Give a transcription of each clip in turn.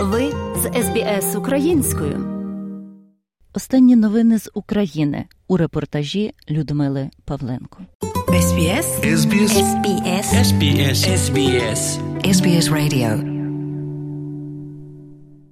Ви з СБС українською. Останні новини з України. У репортажі Людмили Павленко. SBS SBS SBS SBS SBS SBS Radio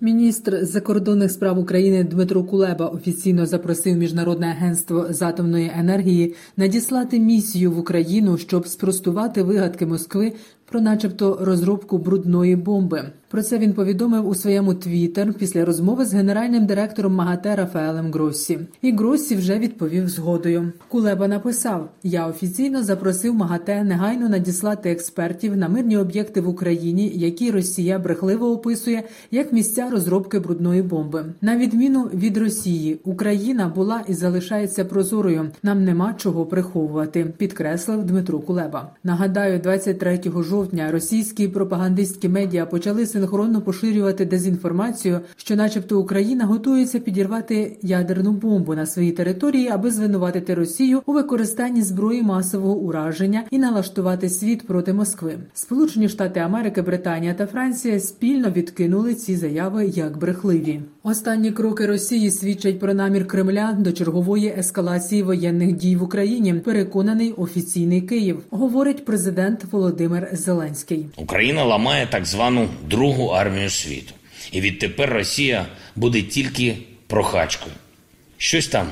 Міністр закордонних справ України Дмитро Кулеба офіційно запросив міжнародне агентство з атомної енергії надіслати місію в Україну, щоб спростувати вигадки Москви про, начебто, розробку брудної бомби. Про це він повідомив у своєму твіттер після розмови з генеральним директором МАГАТЕ Рафаелем Гроссі. І Гроссі вже відповів згодою. Кулеба написав: Я офіційно запросив МАГАТЕ негайно надіслати експертів на мирні об'єкти в Україні, які Росія брехливо описує як місця розробки брудної бомби. На відміну від Росії, Україна була і залишається прозорою. Нам нема чого приховувати, підкреслив Дмитро Кулеба. Нагадаю, 23 жовтня російські пропагандистські медіа почали синхронно поширювати дезінформацію, що, начебто, Україна готується підірвати ядерну бомбу на своїй території, аби звинуватити Росію у використанні зброї масового ураження і налаштувати світ проти Москви. Сполучені Штати Америки, Британія та Франція спільно відкинули ці заяви як брехливі. Останні кроки Росії свідчать про намір Кремля до чергової ескалації воєнних дій в Україні. Переконаний офіційний Київ, говорить президент Володимир Зеленський. Україна ламає так звану другу армію світу, і відтепер Росія буде тільки прохачкою. Щось там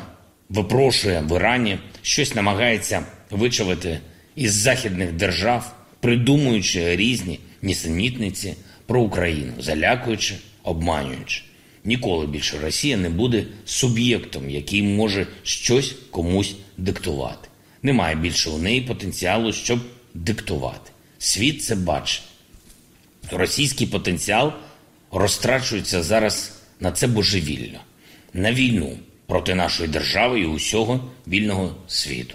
випрошує в Ірані, щось намагається вичавити із західних держав, придумуючи різні нісенітниці про Україну, залякуючи, обманюючи. Ніколи більше Росія не буде суб'єктом, який може щось комусь диктувати. Немає більше у неї потенціалу, щоб диктувати. Світ це бачить. Російський потенціал розтрачується зараз на це божевільно, на війну проти нашої держави і усього вільного світу.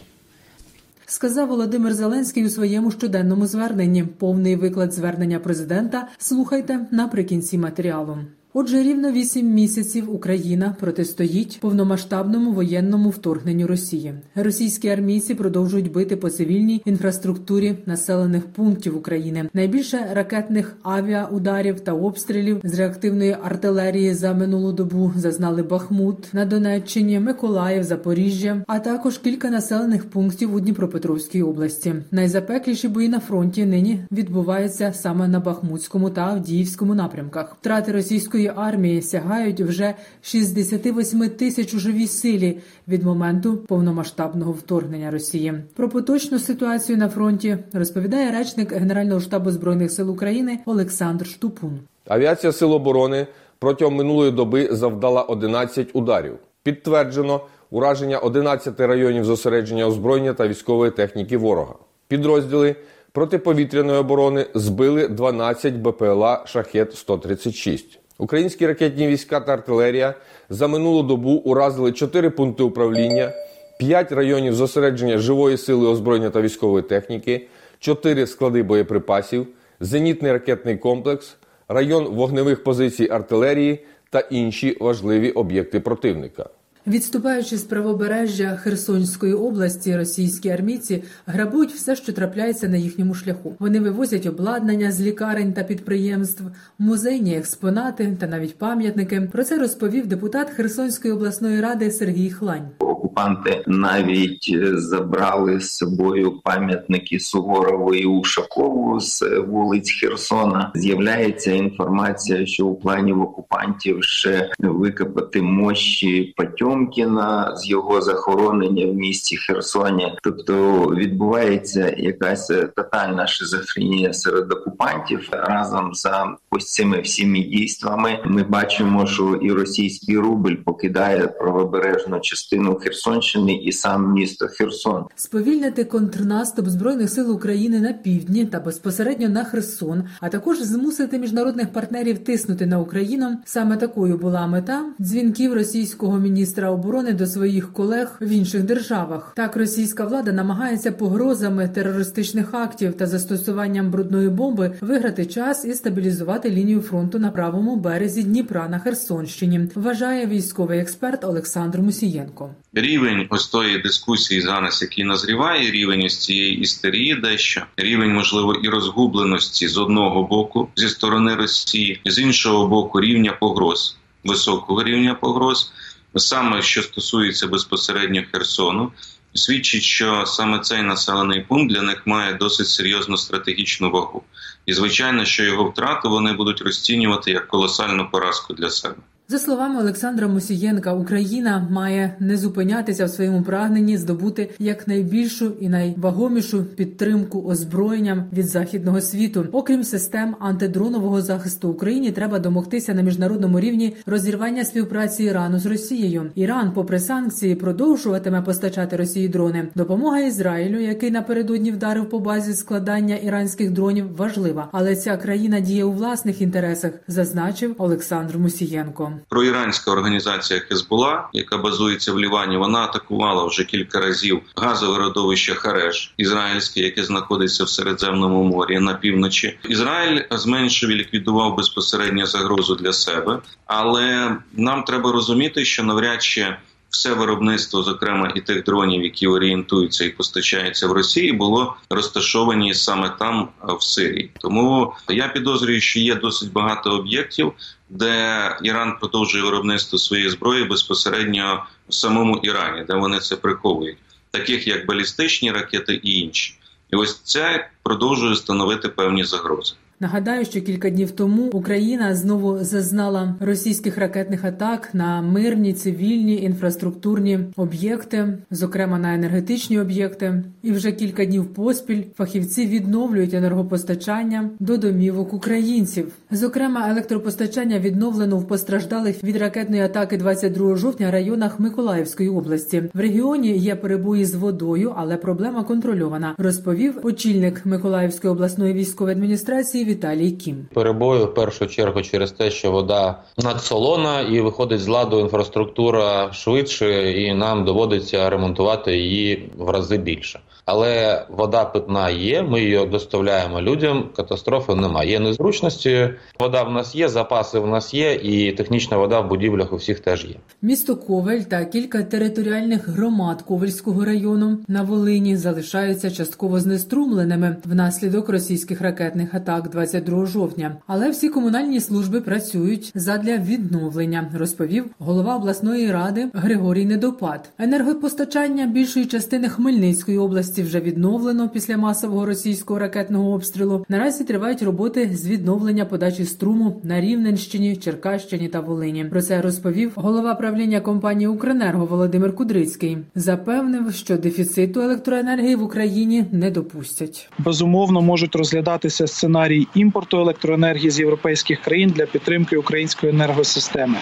Сказав Володимир Зеленський у своєму щоденному зверненні. Повний виклад звернення президента слухайте наприкінці матеріалу. Отже, рівно вісім місяців Україна протистоїть повномасштабному воєнному вторгненню Росії. Російські армійці продовжують бити по цивільній інфраструктурі населених пунктів України. Найбільше ракетних авіаударів та обстрілів з реактивної артилерії за минулу добу зазнали Бахмут на Донеччині, Миколаїв, Запоріжжя, а також кілька населених пунктів у Дніпропетровській області. Найзапекліші бої на фронті нині відбуваються саме на Бахмутському та Авдіївському напрямках. Втрати російської армії сягають вже 68 тисяч у живій силі від моменту повномасштабного вторгнення Росії. Про поточну ситуацію на фронті розповідає речник Генерального штабу збройних сил України Олександр Штупун. Авіація Сил оборони протягом минулої доби завдала 11 ударів. Підтверджено ураження 11 районів зосередження озброєння та військової техніки ворога. Підрозділи протиповітряної оборони збили 12 БПЛА Шахет 136 Українські ракетні війська та артилерія за минулу добу уразили 4 пункти управління, 5 районів зосередження живої сили озброєння та військової техніки, 4 склади боєприпасів, зенітний ракетний комплекс, район вогневих позицій артилерії та інші важливі об'єкти противника. Відступаючи з правобережжя Херсонської області, російські армійці грабують все, що трапляється на їхньому шляху. Вони вивозять обладнання з лікарень та підприємств, музейні експонати та навіть пам'ятники. Про це розповів депутат Херсонської обласної ради Сергій Хлань. Окупанти навіть забрали з собою пам'ятники Суворову і Ушакову з вулиць Херсона. З'являється інформація, що у плані окупантів ще викопати мощі Патьомкіна з його захоронення в місті Херсоні. Тобто відбувається якась тотальна шизофренія серед окупантів разом за ось цими всіми дійствами. Ми бачимо, що і російський рубль покидає правобережну частину Херсонщини і сам місто Херсон. Сповільнити контрнаступ збройних сил України на півдні та безпосередньо на Херсон, а також змусити міжнародних партнерів тиснути на Україну. Саме такою була мета дзвінків російського міністра міністра оборони до своїх колег в інших державах. Так, російська влада намагається погрозами терористичних актів та застосуванням брудної бомби виграти час і стабілізувати лінію фронту на правому березі Дніпра на Херсонщині. Вважає військовий експерт Олександр Мусієнко. Рівень ось тої дискусії зараз, який назріває, рівень із цієї істерії, дещо рівень можливо і розгубленості з одного боку зі сторони Росії, з іншого боку, рівня погроз, високого рівня погроз, саме що стосується безпосередньо Херсону. Свідчить, що саме цей населений пункт для них має досить серйозну стратегічну вагу, і звичайно, що його втрату вони будуть розцінювати як колосальну поразку для себе. За словами Олександра Мусієнка, Україна має не зупинятися в своєму прагненні здобути якнайбільшу і найвагомішу підтримку озброєнням від західного світу. Окрім систем антидронового захисту Україні, треба домогтися на міжнародному рівні розірвання співпраці Ірану з Росією. Іран, попри санкції, продовжуватиме постачати Росії дрони. Допомога Ізраїлю, який напередодні вдарив по базі складання іранських дронів, важлива, але ця країна діє у власних інтересах, зазначив Олександр Мусієнко. Проіранська організація Хезбула, яка базується в Лівані, вона атакувала вже кілька разів газове родовище Хареш, ізраїльське, яке знаходиться в Середземному морі на півночі. Ізраїль зменшив і ліквідував безпосередньо загрозу для себе, але нам треба розуміти, що навряд чи все виробництво, зокрема і тих дронів, які орієнтуються і постачаються в Росії, було розташовані саме там в Сирії. Тому я підозрюю, що є досить багато об'єктів, де Іран продовжує виробництво своєї зброї безпосередньо в самому Ірані, де вони це приховують, таких як балістичні ракети і інші. І ось це продовжує становити певні загрози. Нагадаю, що кілька днів тому Україна знову зазнала російських ракетних атак на мирні цивільні інфраструктурні об'єкти, зокрема на енергетичні об'єкти. І вже кілька днів поспіль фахівці відновлюють енергопостачання до домівок українців. Зокрема, електропостачання відновлено в постраждалих від ракетної атаки 22 жовтня районах Миколаївської області. В регіоні є перебої з водою, але проблема контрольована. Розповів очільник Миколаївської обласної військової адміністрації. Віталій Кім. Перебою в першу чергу через те, що вода надсолона і виходить з ладу інфраструктура швидше, і нам доводиться ремонтувати її в рази більше. Але вода питна є. Ми її доставляємо людям. Катастрофи немає. Є незручності. Вода в нас є, запаси в нас є, і технічна вода в будівлях у всіх теж є. Місто Ковель та кілька територіальних громад Ковельського району на Волині залишаються частково знеструмленими внаслідок російських ракетних атак 22 жовтня. Але всі комунальні служби працюють задля відновлення, розповів голова обласної ради Григорій Недопад. Енергопостачання більшої частини Хмельницької області вже відновлено після масового російського ракетного обстрілу. Наразі тривають роботи з відновлення подачі струму на Рівненщині, Черкащині та Волині. Про це розповів голова правління компанії Укренерго Володимир Кудрицький. Запевнив, що дефіциту електроенергії в Україні не допустять. Безумовно можуть розглядатися сценарій імпорту електроенергії з європейських країн для підтримки української енергосистеми.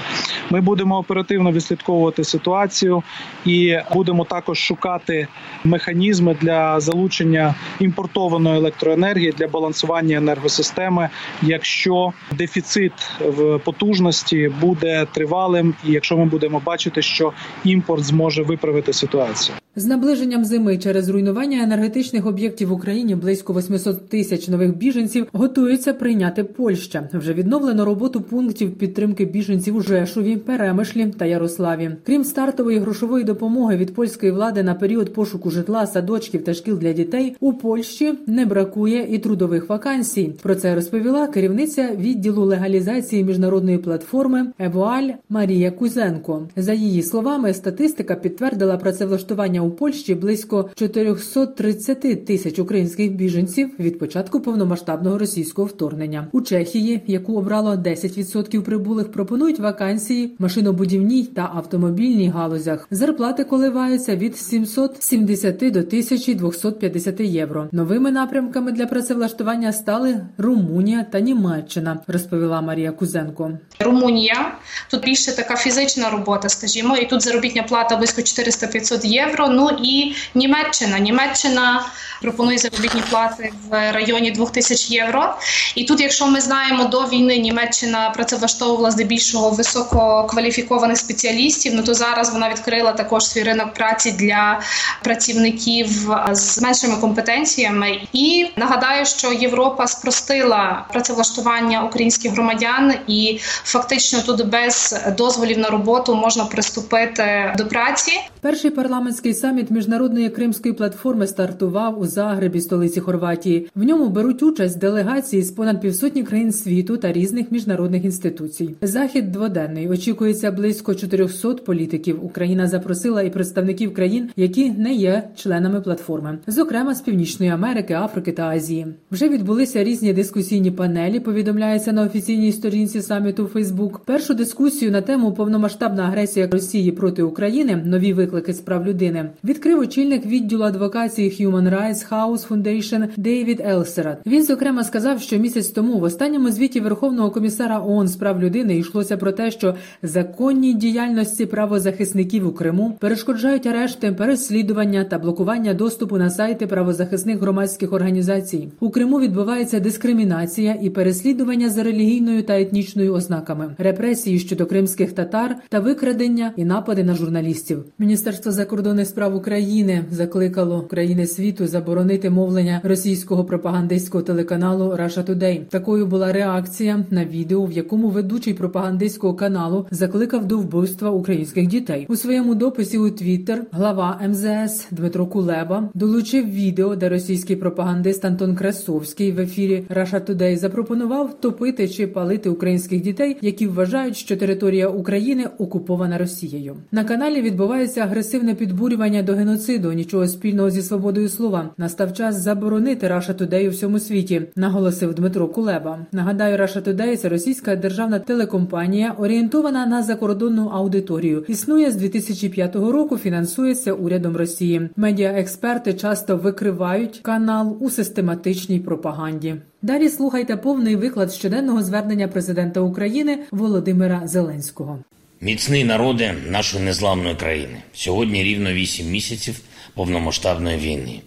Ми будемо оперативно відслідковувати ситуацію і будемо також шукати механізми для залучення імпортованої електроенергії для балансування енергосистеми, якщо дефіцит в потужності буде тривалим, і якщо ми будемо бачити, що імпорт зможе виправити ситуацію. З наближенням зими через руйнування енергетичних об'єктів в Україні близько 800 тисяч нових біженців готується прийняти Польща. Вже відновлено роботу пунктів підтримки біженців у Жешові, Перемишлі та Ярославі. Крім стартової грошової допомоги від польської влади на період пошуку житла, садочків та шкіл для дітей у Польщі не бракує і трудових вакансій. Про це розповіла керівниця відділу легалізації міжнародної платформи Евуаль Марія Кузенко. За її словами, статистика підтвердила працевлаштування у Польщі близько 430 тисяч українських біженців від початку повномасштабного російського вторгнення. У Чехії, яку обрало 10% прибулих, пропонують вакансії в машинобудівній та автомобільній галузях. Зарплати коливаються від 770 до 1250 євро. Новими напрямками для працевлаштування стали Румунія та Німеччина, розповіла Марія Кузенко. Румунія тут більше така фізична робота, скажімо, і тут заробітня плата близько 400-500 євро Ну і Німеччина. Німеччина пропонує заробітні плати в районі 2000 євро. І тут, якщо ми знаємо, до війни Німеччина працевлаштовувала здебільшого висококваліфікованих спеціалістів. Ну то зараз вона відкрила також свій ринок праці для працівників з меншими компетенціями. І нагадаю, що Європа спростила працевлаштування українських громадян, і фактично тут без дозволів на роботу можна приступити до праці. Перший парламентський саміт міжнародної кримської платформи стартував у Загребі, столиці Хорватії. В ньому беруть участь делегації з понад півсотні країн світу та різних міжнародних інституцій. Захід дводенний очікується близько 400 політиків. Україна запросила і представників країн, які не є членами платформи, зокрема з Північної Америки, Африки та Азії. Вже відбулися різні дискусійні панелі. Повідомляється на офіційній сторінці саміту Фейсбук. Першу дискусію на тему повномасштабна агресія Росії проти України нові виклики з прав людини відкрив очільник відділу адвокації Human Rights House Foundation Дейвід Елсерат. Він зокрема сказав, що місяць тому в останньому звіті Верховного комісара ООН з прав людини йшлося про те, що законні діяльності правозахисників у Криму перешкоджають арешти, переслідування та блокування доступу на сайти правозахисних громадських організацій. У Криму відбувається дискримінація і переслідування за релігійною та етнічною ознаками, репресії щодо кримських татар та викрадення і напади на журналістів. Міністерство закордонних справ України закликало країни світу заборонити мовлення російського пропагандистського телеканалу Russia Today. Такою була реакція на відео, в якому ведучий пропагандистського каналу закликав до вбивства українських дітей у своєму дописі у Твіттер Глава МЗС Дмитро Кулеба долучив відео, де російський пропагандист Антон Красовський в ефірі Russia Today запропонував топити чи палити українських дітей, які вважають, що територія України окупована Росією. На каналі відбувається агресивне підбурювання до геноциду. Нічого спільного зі свободою слова. Настав час заборонити Russia Today у всьому світі, наголосив Дмитро Кулеба. Нагадаю, Russia Today – це російська державна телекомпанія, орієнтована на закордонну аудиторію. Існує з 2005 року. Фінансується урядом Росії. Медіаексперти часто викривають канал у систематичній пропаганді. Далі слухайте повний виклад щоденного звернення президента України Володимира Зеленського. Міцний народи нашої незламної країни. Сьогодні рівно 8 місяців повномасштабної війни.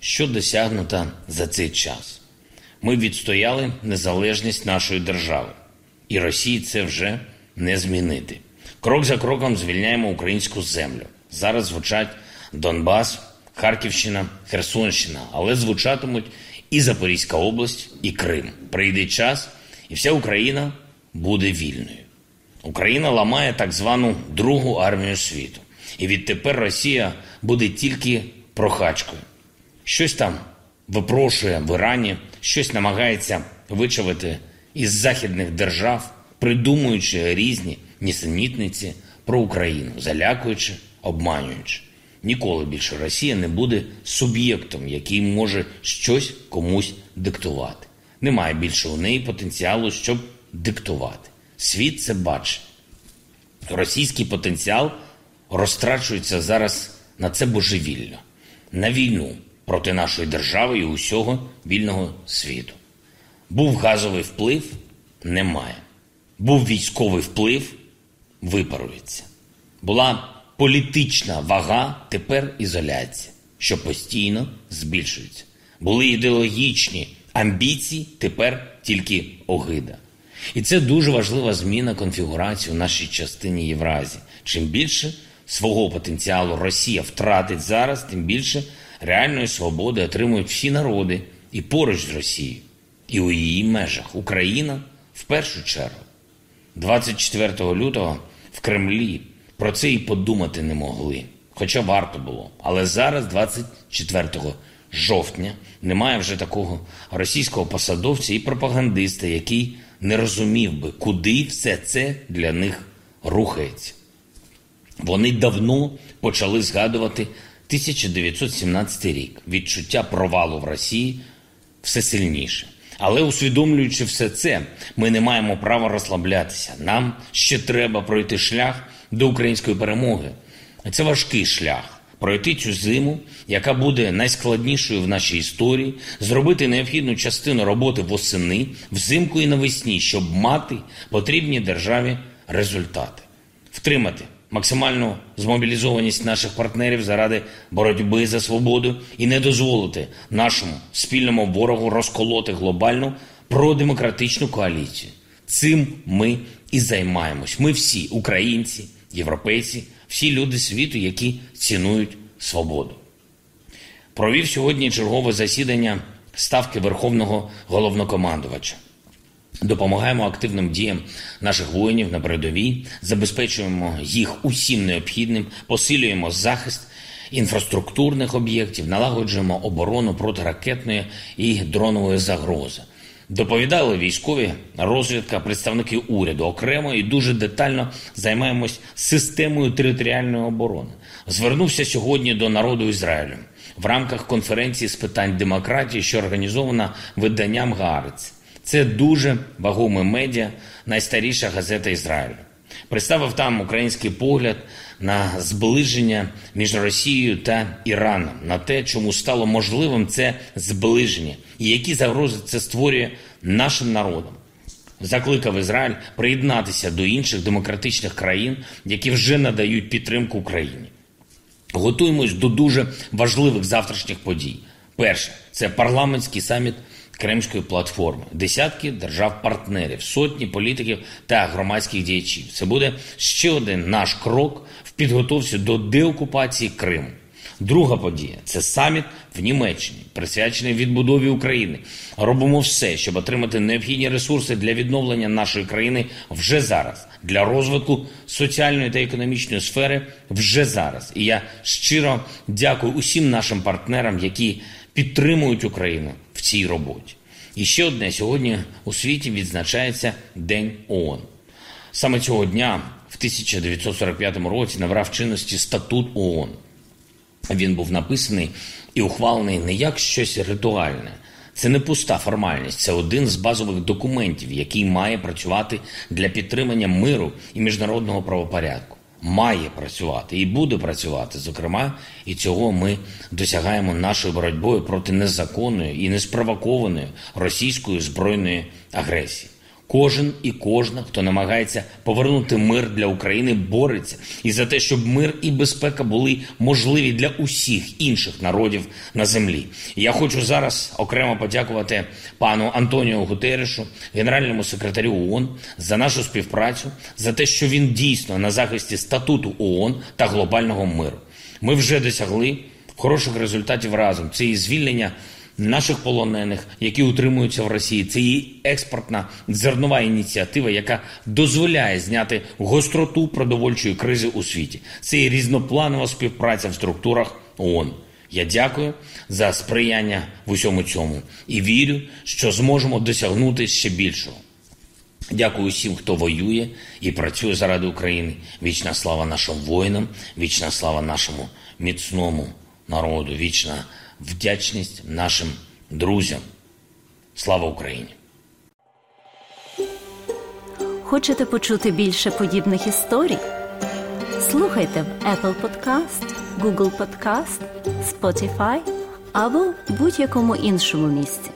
Що досягнуто за цей час? Ми відстояли незалежність нашої держави, і Росії це вже не змінити. Крок за кроком звільняємо українську землю. Зараз звучать Донбас, Харківщина, Херсонщина, але звучатимуть і Запорізька область, і Крим. Прийде час, і вся Україна буде вільною. Україна ламає так звану Другу армію світу. І відтепер Росія буде тільки прохачкою. Щось там випрошує в Ірані, щось намагається вичавити із західних держав, придумуючи різні нісенітниці про Україну, залякуючи, обманюючи. Ніколи більше Росія не буде суб'єктом, який може щось комусь диктувати. Немає більше у неї потенціалу, щоб диктувати. Світ це бачить. Російський потенціал розтрачується зараз на це божевілля, на війну проти нашої держави і усього вільного світу. Був газовий вплив немає. Був військовий вплив випарується. Була політична вага, тепер ізоляція, що постійно збільшується. Були ідеологічні амбіції, тепер тільки огида. І це дуже важлива зміна конфігурації у нашій частині Євразії. Чим більше свого потенціалу Росія втратить зараз, тим більше реальної свободи отримують всі народи і поруч з Росією, і у її межах Україна в першу чергу. 24 лютого в Кремлі про це і подумати не могли. Хоча варто було. Але зараз, 24 жовтня, немає вже такого російського посадовця і пропагандиста, який не розумів би, куди все це для них рухається. Вони давно почали згадувати 1917 рік. Відчуття провалу в Росії все сильніше. Але усвідомлюючи все це, ми не маємо права розслаблятися. Нам ще треба пройти шлях до української перемоги. Це важкий шлях. Пройти цю зиму, яка буде найскладнішою в нашій історії, зробити необхідну частину роботи восени, взимку і навесні, щоб мати потрібні державі результати, втримати максимальну змобілізованість наших партнерів заради боротьби за свободу і не дозволити нашому спільному ворогу розколоти глобальну продемократичну коаліцію. Цим ми і займаємось. Ми всі українці, європейці, всі люди світу, які цінують свободу. Провів сьогодні чергове засідання ставки Верховного головнокомандувача. Допомагаємо активним діям наших воїнів на передовій, забезпечуємо їх усім необхідним, посилюємо захист інфраструктурних об'єктів, налагоджуємо оборону проти ракетної і дронової загрози. Доповідали військові розвідка, представники уряду окремо і дуже детально займаємось системою територіальної оборони. Звернувся сьогодні до народу Ізраїлю в рамках конференції з питань демократії, що організована виданням Гаарець. Це дуже вагоме медіа, найстаріша газета Ізраїлю. Представив там український погляд на зближення між Росією та Іраном, на те, чому стало можливим це зближення, і які загрози це створює нашим народам. Закликав Ізраїль приєднатися до інших демократичних країн, які вже надають підтримку Україні. Готуємось до дуже важливих завтрашніх подій. Перше це парламентський саміт Кримської платформи, десятки держав-партнерів, сотні політиків та громадських діячів. Це буде ще один наш крок в підготовці до деокупації Криму. Друга подія це саміт в Німеччині, присвячений відбудові України. Робимо все, щоб отримати необхідні ресурси для відновлення нашої країни вже зараз, для розвитку соціальної та економічної сфери вже зараз. І я щиро дякую усім нашим партнерам, які підтримують Україну в цій роботі. І ще одне сьогодні у світі відзначається День ООН. Саме цього дня, в 1945 році, набрав чинності статут ООН. Він був написаний і ухвалений не як щось ритуальне. Це не пуста формальність, це один з базових документів, який має працювати для підтримання миру і міжнародного правопорядку має працювати і буде працювати. Зокрема, і цього ми досягаємо нашою боротьбою проти незаконної і неспровокованої російської збройної агресії. Кожен і кожна, хто намагається повернути мир для України, бореться і за те, щоб мир і безпека були можливі для усіх інших народів на землі. Я хочу зараз окремо подякувати пану Антоніо Гутерешу, генеральному секретарю ООН, за нашу співпрацю, за те, що він дійсно на захисті статуту ООН та глобального миру. Ми вже досягли хороших результатів разом. Це і звільнення наших полонених, які утримуються в Росії. Це її експортна зернова ініціатива, яка дозволяє зняти гостроту продовольчої кризи у світі. Це і різнопланова співпраця в структурах ООН. Я дякую за сприяння в усьому цьому і вірю, що зможемо досягнути ще більшого. Дякую усім, хто воює і працює заради України. Вічна слава нашим воїнам, вічна слава нашому міцному народу, вічна вдячність нашим друзям. Слава Україні! Хочете почути більше подібних історій? Слухайте в Apple Podcast, Google Podcast, Spotify або будь-якому іншому місці.